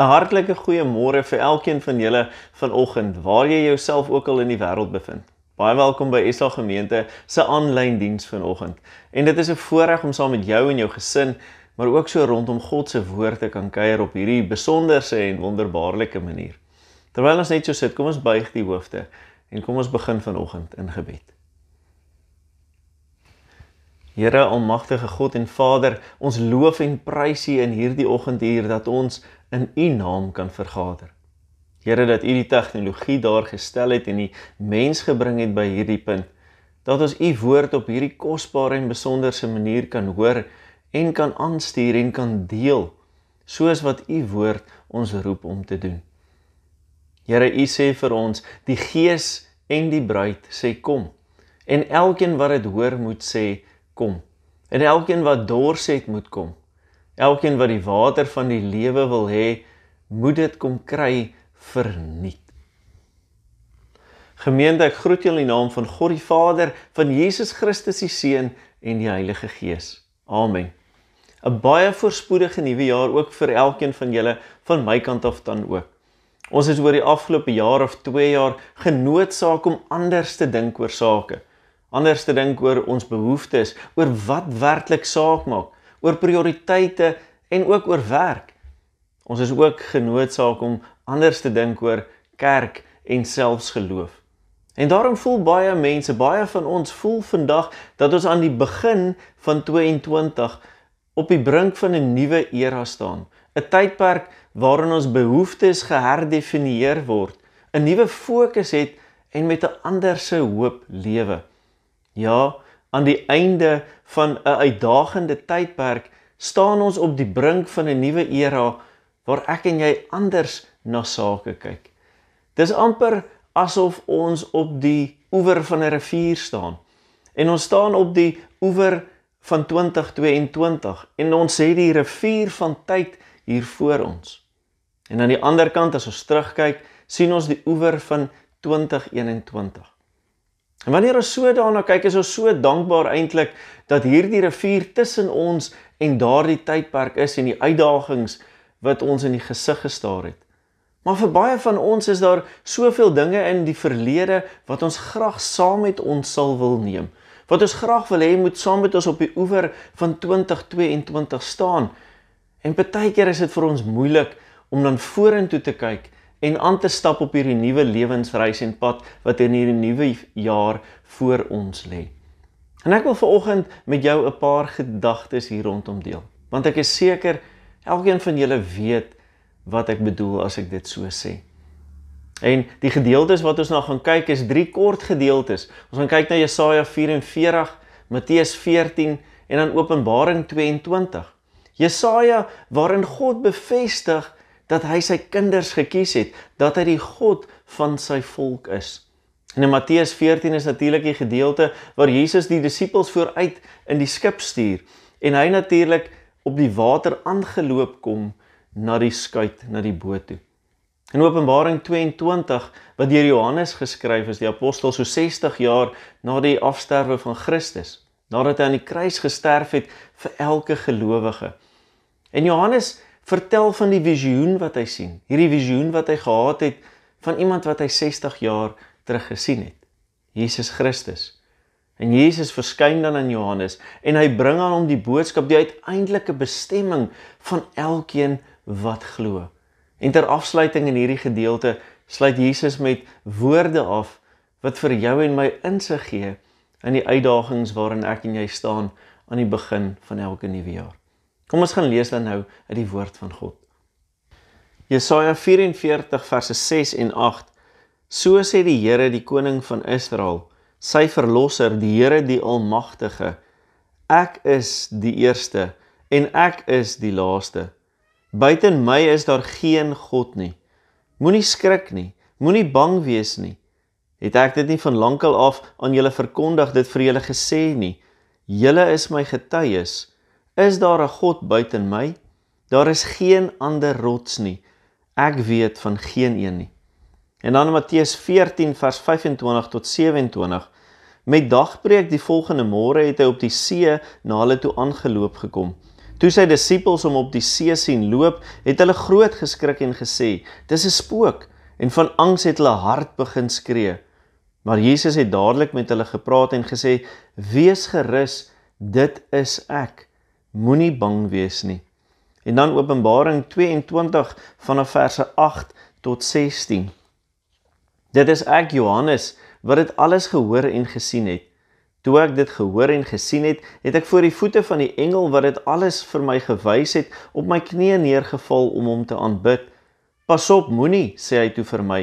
'n Hartlike goeiemôre vir elkeen van julle vanoggend, waar jy jouself ook al in die wêreld bevind. Baie welkom by SA Gemeente se aanlyn diens vanoggend. En dit is 'n voorreg om saam met jou en jou gesin, maar ook so rondom God se woord te kan kuier op hierdie besonderse en wonderbaarlike manier. Terwyl ons net so sit, kom ons buig die hoofde en kom ons begin vanoggend in gebed. Here almagtige God en Vader, ons loof en prys U in hierdie oggenduur dat ons in U naam kan vergader. Here dat U die tegnologie daar gestel het en die mens gebring het by hierdie punt dat ons U woord op hierdie kosbare en besonderse manier kan hoor en kan aanstuur en kan deel soos wat U woord ons roep om te doen. Here U sê vir ons die gees en die bruid sê kom en elkeen wat dit hoor moet sê kom. En elkeen wat dors het moet kom. Elkeen wat die water van die lewe wil hê, moet dit kom kry verniet. Gemeente, ek groet julle in die naam van God die Vader, van Jesus Christus die Seun en die Heilige Gees. Amen. 'n Baie voorspoedige nuwe jaar ook vir elkeen van julle van my kant af dan ook. Ons is oor die afgelope jaar of 2 jaar genoodsaak om anders te dink oor sake anders te dink oor ons behoeftes, oor wat werklik saak maak, oor prioriteite en ook oor werk. Ons is ook genoodsaak om anders te dink oor kerk en selfs geloof. En daarom voel baie mense, baie van ons voel vandag dat ons aan die begin van 22 op die brink van 'n nuwe era staan, 'n tydperk waarin ons behoeftes geherdefinieer word, 'n nuwe fokus het en met 'n ander se hoop lewe. Ja, aan die einde van 'n uitdagende tydperk staan ons op die brink van 'n nuwe era waar ek en jy anders na sake kyk. Dis amper asof ons op die oewer van 'n rivier staan. En ons staan op die oewer van 2022 en ons sê die rivier van tyd hier voor ons. En aan die ander kant as ons terugkyk, sien ons die oewer van 2021. En wanneer ons so daarna kyk, is ons so dankbaar eintlik dat hierdie rivier tussen ons en daardie tydperk is en die uitdagings wat ons in die gesig gestaar het. Maar vir baie van ons is daar soveel dinge in die verlede wat ons graag saam met ons sal wil neem. Wat ons graag wil hê moet saam met ons op die oewer van 2022 staan. En baie keer is dit vir ons moeilik om dan vorentoe te kyk en aan te stap op hierdie nuwe lewensreis en pad wat in hierdie nuwe jaar voor ons lê. En ek wil veraloggend met jou 'n paar gedagtes hier rondom deel, want ek is seker elkeen van julle weet wat ek bedoel as ek dit so sê. En die gedeeltes wat ons nou gaan kyk is drie kort gedeeltes. Ons gaan kyk na Jesaja 44, Matteus 14 en dan Openbaring 22. Jesaja waarin God bevestig dat hy sy kinders gekies het, dat hy die God van sy volk is. En in Matteus 14 is natuurlik die gedeelte waar Jesus die disippels vooruit in die skip stuur en hy natuurlik op die water aangeloop kom na die skuit, na die boot toe. In Openbaring 22 wat deur Johannes geskryf is, die apostel so 60 jaar na die afsterwe van Christus, nadat hy aan die kruis gesterf het vir elke gelowige. En Johannes vertel van die visioen wat hy sien. Hierdie visioen wat hy gehad het van iemand wat hy 60 jaar terug gesien het. Jesus Christus. En Jesus verskyn dan aan Johannes en hy bring aan hom die boodskap, die uiteindelike bestemming van elkeen wat glo. En ter afsluiting in hierdie gedeelte sluit Jesus met woorde af wat vir jou en my insig gee in die uitdagings waarin ek en jy staan aan die begin van elke nuwe jaar. Kom ons gaan lees dan nou uit die woord van God. Jesaja 44 verse 6 en 8. So sê die Here, die koning van Israel, sy verlosser, die Here die almagtige: Ek is die eerste en ek is die laaste. Buiten my is daar geen god nie. Moenie skrik nie, moenie bang wees nie. Het ek dit nie van lankal af aan julle verkondig, dit vir julle gesê nie? Julle is my getuies. Is daar 'n God buite my? Daar is geen ander rots nie. Ek weet van geen een nie. En dan in Matteus 14 vers 25 tot 27 met dagbreek die volgende môre het hy op die see na hulle toe aangeloop gekom. Toe sy disippels hom op die see sien loop, het hulle groot geskrik en gesê: "Dis 'n spook." En van angs het hulle hart begin skree. Maar Jesus het dadelik met hulle gepraat en gesê: "Wees gerus, dit is ek. Moenie bang wees nie." En dan Openbaring 22 vanaf verse 8 tot 16. Dit is ek Johannes wat dit alles gehoor en gesien het. Toe ek dit gehoor en gesien het, het ek voor die voete van die engel wat dit alles vir my gewys het, op my knieë neergeval om hom te aanbid. Pas op, moenie, sê hy toe vir my.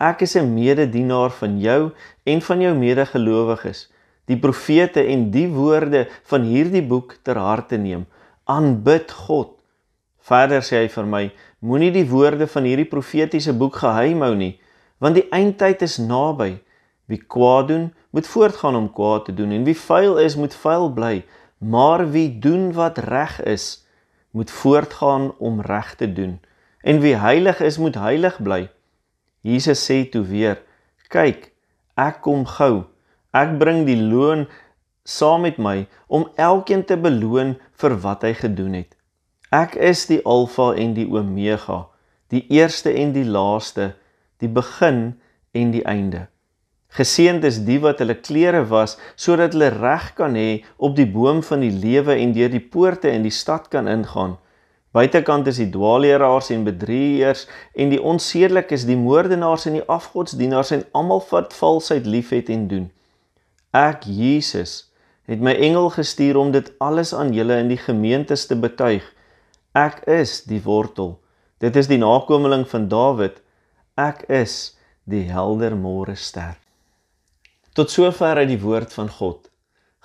Ek is 'n mededienaar van jou en van jou medegelowiges, die profete en die woorde van hierdie boek ter harte neem. Aanbid God. Verder sê hy vir my: Moenie die woorde van hierdie profetiese boek geheim hou nie, want die eindtyd is naby. Wie kwaad doen, moet voortgaan om kwaad te doen en wie vuil is, moet vuil bly, maar wie doen wat reg is, moet voortgaan om reg te doen. En wie heilig is, moet heilig bly. Jesus sê toe weer: "Kyk, ek kom gou. Ek bring die loon saam met my om elkeen te beloon vir wat hy gedoen het." Ek is die Alfa en die Omega, die eerste en die laaste, die begin en die einde. Geseënd is die wat hulle klere was sodat hulle reg kan hê op die boom van die lewe en deur die poorte in die stad kan ingaan. Buitekant is die dwaalleraars en bedrieërs en die onsedelikes, die moordenaars en die afgodsdienaars en almal wat valsheid liefhet en doen. Ek Jesus het my engel gestuur om dit alles aan julle in die gemeentes te betuig. Ek is die wortel. Dit is die nakomeling van Dawid. Ek is die helder môre ster. Tot sover uit die woord van God.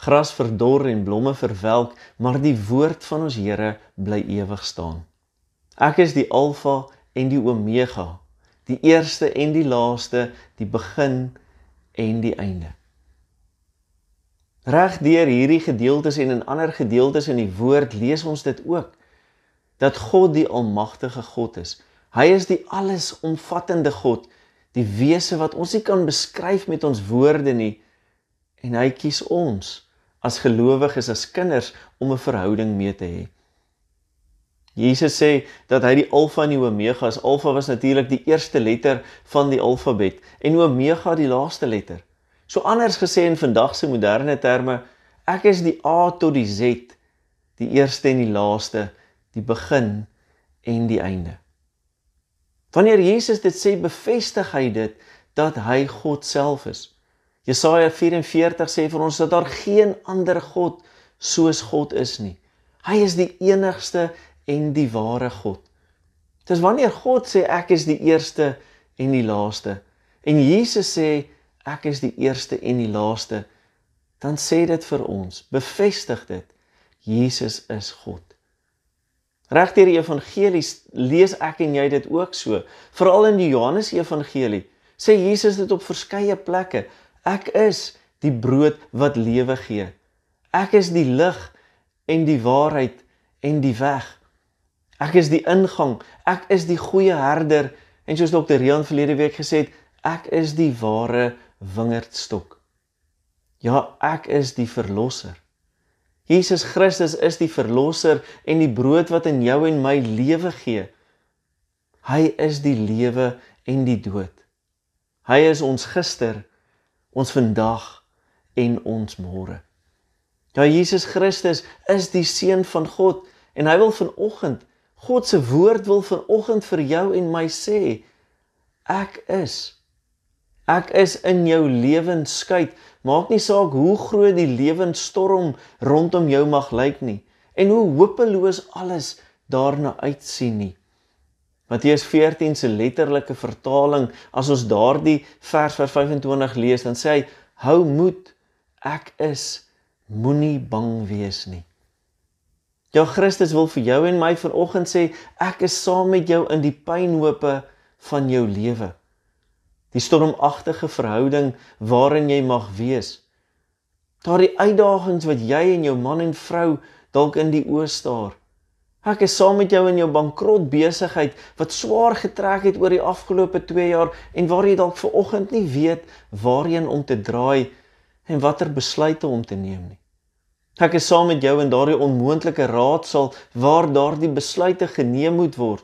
Gras verdor en blomme verwelk, maar die woord van ons Here bly ewig staan. Ek is die Alfa en die Omega, die eerste en die laaste, die begin en die einde. Reg deur hierdie gedeeltes en in ander gedeeltes in die woord lees ons dit ook dat God die almagtige God is. Hy is die allesomvattende God, die wese wat ons nie kan beskryf met ons woorde nie. En hy kies ons as gelowiges, as kinders om 'n verhouding mee te hê. Jesus sê dat hy die Alfa en die Omega is. Alfa was natuurlik die eerste letter van die alfabet en Omega die laaste letter. So anders gesê in vandag se moderne terme, ek is die A tot die Z, die eerste en die laaste die begin en die einde. Wanneer Jesus dit sê, bevestig hy dit dat hy God self is. Jesaja 44 sê vir ons dat daar geen ander God soos God is nie. Hy is die enigste en die ware God. Dis wanneer God sê ek is die eerste en die laaste en Jesus sê ek is die eerste en die laaste, dan sê dit vir ons, bevestig dit, Jesus is God. Regdeur die evangelies lees ek en jy dit ook so. Veral in die Johannes Evangelie sê Jesus dit op verskeie plekke. Ek is die brood wat lewe gee. Ek is die lig en die waarheid en die weg. Ek is die ingang. Ek is die goeie herder en soos dokter Rian verlede week gesê het, ek is die ware wingerdstok. Ja, ek is die verlosser. Jesus Christus is die verlosser en die brood wat in jou en my lewe gee. Hy is die lewe en die dood. Hy is ons gister, ons vandag en ons môre. Ja Jesus Christus is die seun van God en hy wil vanoggend God se woord wil vanoggend vir jou en my sê ek is ek is in jou lewenskyk Maak nie saak hoe groot die lewensstorm rondom jou mag lyk nie en hoe hopeloos alles daarna uitsien nie. Matteus 14 se letterlike vertaling, as ons daardie vers vers 25 lees, dan sê hy: "Hou moed, ek is, moenie bang wees nie." Ja Christus wil vir jou en my vanoggend sê, ek is saam met jou in die pynhope van jou lewe die stormagtige verhouding waarin jy mag wees. Daardie uitdagings wat jy en jou man en vrou dalk in die oë staar. Ek is saam met jou in jou bankrot besigheid wat swaar getrek het oor die afgelope 2 jaar en waar jy dalk ver oggend nie weet waarheen om te draai en watter besluite om te neem nie. Ek is saam met jou in daardie onmoontlike raadsel waar daardie besluite geneem moet word.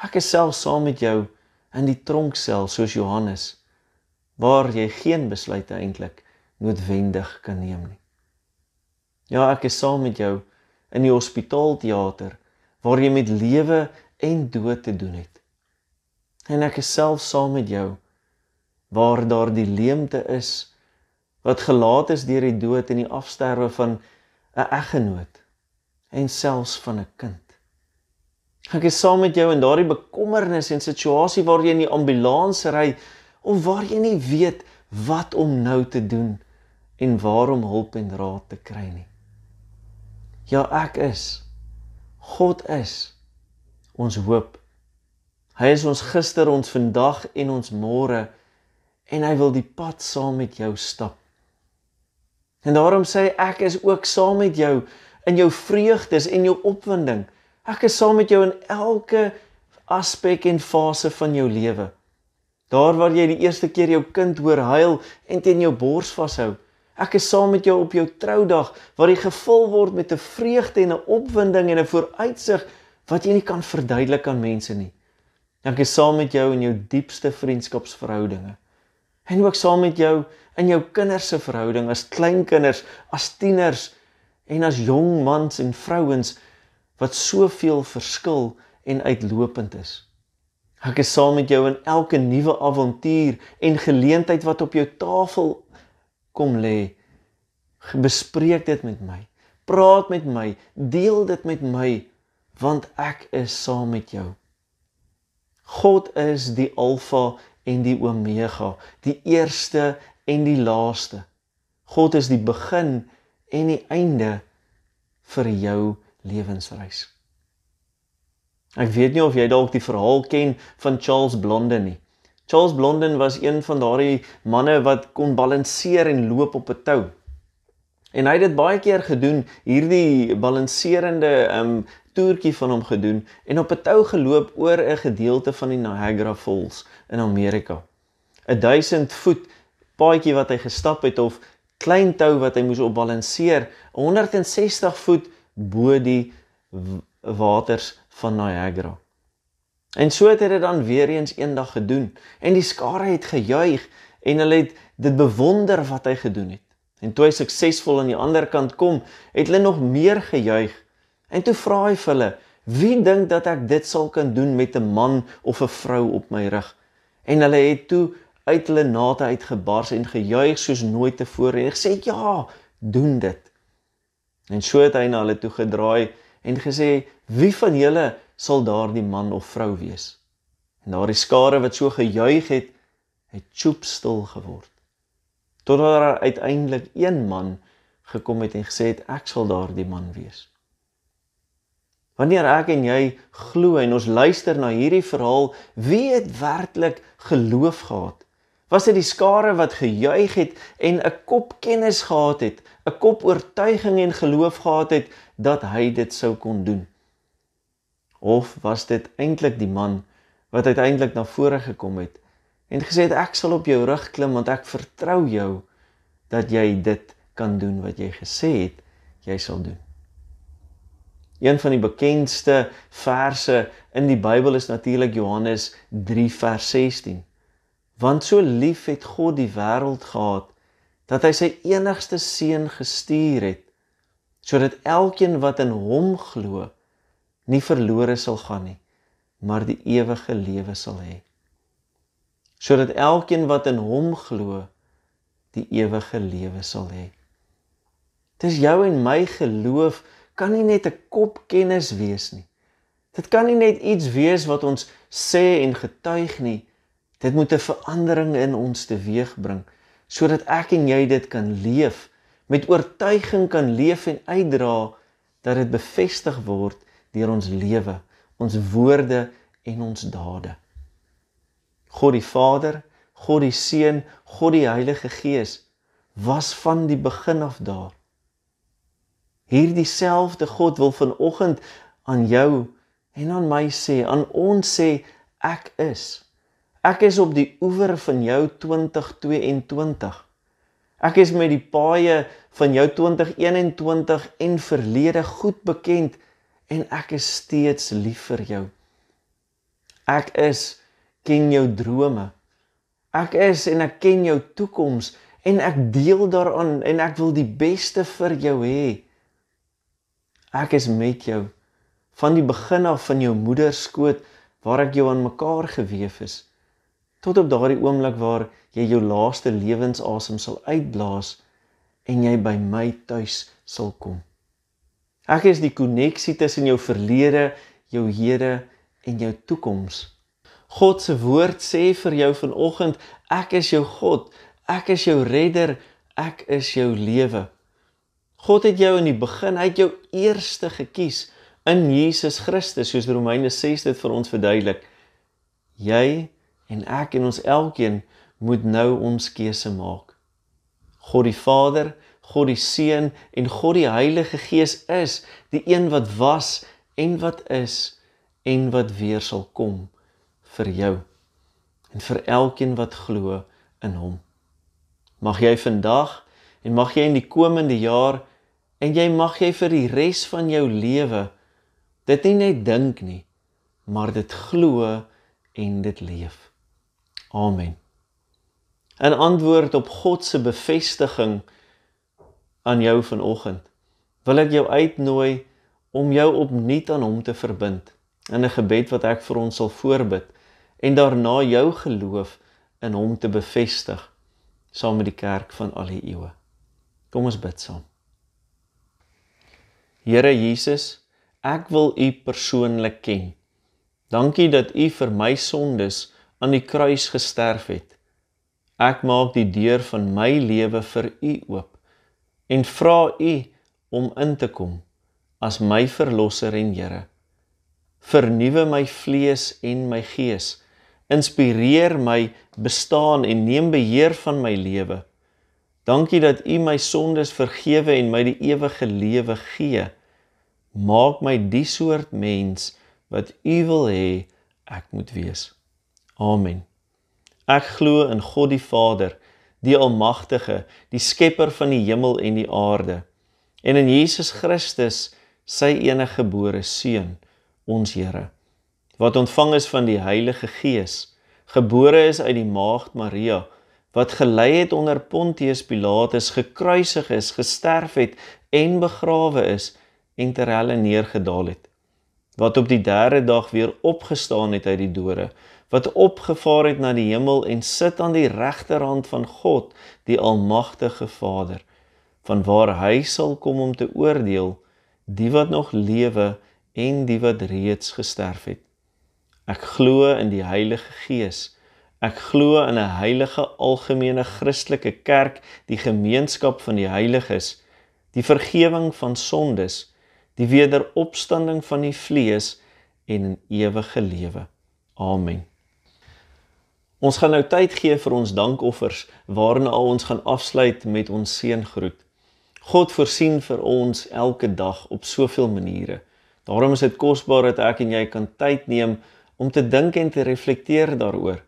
Ek is self saam met jou in die tronksel soos Johannes waar jy geen besluite eintlik noodwendig kan neem nie. Ja, ek is saam met jou in die hospitaalteater waar jy met lewe en dood te doen het. En ek is self saam met jou waar daar die leemte is wat gelaat is deur die dood en die afsterwe van 'n eggenoot en selfs van 'n kind. Ek is saam met jou in daardie bekommernis en situasie waar jy in die ambulans ry of waar jy nie weet wat om nou te doen en waarom hulp en raad te kry nie. Ja, ek is. God is ons hoop. Hy is ons gister, ons vandag en ons môre en hy wil die pad saam met jou stap. En daarom sê hy ek is ook saam met jou in jou vreugdes en jou opwinding. Ek is saam met jou in elke aspek en fase van jou lewe. Daar waar jy die eerste keer jou kind hoor huil en teen jou bors vashou. Ek is saam met jou op jou troudag waar jy gevul word met 'n vreugde en 'n opwinding en 'n vooruitsig wat jy nie kan verduidelik aan mense nie. Ek is saam met jou in jou diepste vriendskapsverhoudinge. En ook saam met jou in jou kinders se verhouding as kleinkinders, as tieners en as jong mans en vrouens wat soveel verskil en uitlopend is. Ek is saam met jou in elke nuwe avontuur en geleentheid wat op jou tafel kom lê. Bespreek dit met my. Praat met my, deel dit met my want ek is saam met jou. God is die alfa en die omega, die eerste en die laaste. God is die begin en die einde vir jou lewensreis. Ek weet nie of jy dalk die verhaal ken van Charles Blondin nie. Charles Blondin was een van daardie manne wat kon balanseer en loop op 'n tou. En hy het dit baie keer gedoen, hierdie balanserende um toertjie van hom gedoen en op 'n tou geloop oor 'n gedeelte van die Niagara Falls in Amerika. 'n 1000 voet paadjie wat hy gestap het of klein tou wat hy moes op balanseer 160 voet bo die waters van Niagara. En so het hy dit dan weer eens eendag gedoen en die skare het gejuig en hulle het dit bewonder wat hy gedoen het. En toe hy suksesvol aan die ander kant kom, het hulle nog meer gejuig. En toe vra hy vir hulle: "Wie dink dat ek dit sal kan doen met 'n man of 'n vrou op my rug?" En hulle het toe uit hulle nate uitgebars en gejuig soos nooit tevore en gesê ja, doen dit. En so het hy na hulle toe gedraai en gesê wie van julle sal daardie man of vrou wees? En daardie skare wat so gejuig het, het choop stil geword. Totdat daar uiteindelik een man gekom het en gesê het ek sal daardie man wees. Wanneer ek en jy glo en ons luister na hierdie verhaal, wie het werklik geloof gehad? Was dit die skare wat gejuig het en 'n kop kennis gehad het, 'n kop oortuiging en geloof gehad het dat hy dit sou kon doen? Of was dit eintlik die man wat uiteindelik na vore gekom het en gesê het ek sal op jou rug klim want ek vertrou jou dat jy dit kan doen wat jy gesê het jy sal doen? Een van die bekendste verse in die Bybel is natuurlik Johannes 3 vers 16. Want so lief het God die wêreld gehad dat hy sy enigste seun gestuur het sodat elkeen wat in hom glo nie verlore sal gaan nie maar die ewige lewe sal hê. Sodat elkeen wat in hom glo die ewige lewe sal hê. Dis jou en my geloof kan nie net 'n kop kennis wees nie. Dit kan nie net iets wees wat ons sê en getuig nie. Dit moet 'n verandering in ons teweegbring sodat ek en jy dit kan leef, met oortuiging kan leef en uitdra dat dit bevestig word deur ons lewe, ons woorde en ons dade. God die Vader, God die Seun, God die Heilige Gees was van die begin af daar. Hierdie selfde God wil vanoggend aan jou en aan my sê, aan ons sê ek is. Ek is op die oewer van jou 2022. Ek is met die paaie van jou 2021 en verlede goed bekend en ek is steeds lief vir jou. Ek is ken jou drome. Ek is en ek ken jou toekoms en ek deel daaraan en ek wil die beste vir jou hê. Ek is met jou van die begin af van jou moeder skoot waar ek jou aan mekaar gewewe is tot op daardie oomblik waar jy jou laaste lewensasem sal uitblaas en jy by my tuis sal kom. Ek is die koneksie tussen jou verlede, jou hede en jou toekoms. God se woord sê vir jou vanoggend, ek is jou God, ek is jou redder, ek is jou lewe. God het jou in die begin uit jou eerste gekies in Jesus Christus, soos Romeine 6 dit vir ons verduidelik. Jy en ek en ons elkeen moet nou ons keuse maak. God die Vader, God die Seun en God die Heilige Gees is die een wat was en wat is en wat weer sal kom vir jou en vir elkeen wat glo in hom. Mag jy vandag en mag jy in die komende jaar en jy mag jy vir die res van jou lewe dit nie net dink nie, maar dit glo en dit leef. Amen. In antwoord op God se bevestiging aan jou vanoggend, wil ek jou uitnooi om jou opnuut aan hom te verbind in 'n gebed wat ek vir ons sal voorbid en daarna jou geloof in hom te bevestig saam met die kerk van al die eeue. Kom ons bid saam. Here Jesus, ek wil U persoonlik ken. Dankie dat U vir my sondes aan die kruis gesterf het. Ek maak die deur van my lewe vir U oop en vra U om in te kom as my verlosser en Here. Vernuwe my vlees en my gees inspireer my bestaan en neem beheer van my lewe. Dankie dat U my sondes vergewe en my die ewige lewe gee. Maak my die soort mens wat U wil hê ek moet wees. Amen. Ek glo in God die Vader, die Almagtige, die Skepper van die hemel en die aarde, en in Jesus Christus, sy enige gebore seun, ons Here wat ontvang is van die Heilige Gees, gebore is uit die maagd Maria, wat gelei het onder Pontius Pilatus, gekruisig is, gesterf het en begrawe is en ter helle neergedaal het, wat op die derde dag weer opgestaan het uit die dode, wat opgevaar het na die hemel en sit aan die regterhand van God, die almagtige Vader, vanwaar hy sal kom om te oordeel die wat nog lewe en die wat reeds gesterf het. Ek glo in die Heilige Gees. Ek glo in 'n heilige algemene Christelike kerk, die gemeenskap van die heiliges, die vergifnis van sondes, die wederopstanding van die vlees en 'n ewige lewe. Amen. Ons gaan nou tyd gee vir ons dankoffers waarna ons gaan afsluit met ons seëngroet. God voorsien vir ons elke dag op soveel maniere. Daarom is dit kosbaar dat ek en jy kan tyd neem om te dink en te reflekteer daaroor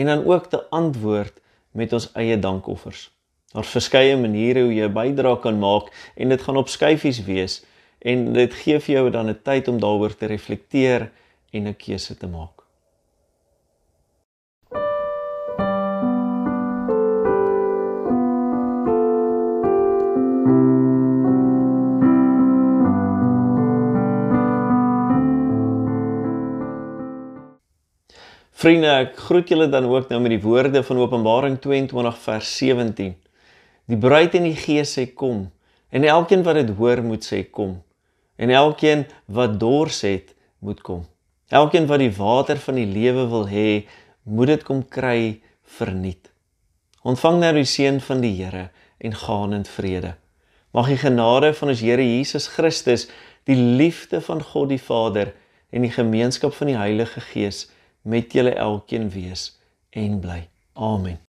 en dan ook te antwoord met ons eie dankoffers. Daar's verskeie maniere hoe jy 'n bydrae kan maak en dit gaan op skyfies wees en dit gee vir jou dan 'n tyd om daaroor te reflekteer en 'n keuse te maak. Vriende, ek groet julle dan ook nou met die woorde van Openbaring 22 vers 17. Die bruid en die gees sê kom, en elkeen wat dit hoor moet sê kom, en elkeen wat dors het moet kom. Elkeen wat die water van die lewe wil hê, moet dit kom kry verniet. Ontvang nou die seën van die Here en gaan in vrede. Mag die genade van ons Here Jesus Christus, die liefde van God die Vader en die gemeenskap van die Heilige Gees met julle elkeen wees en bly. Amen.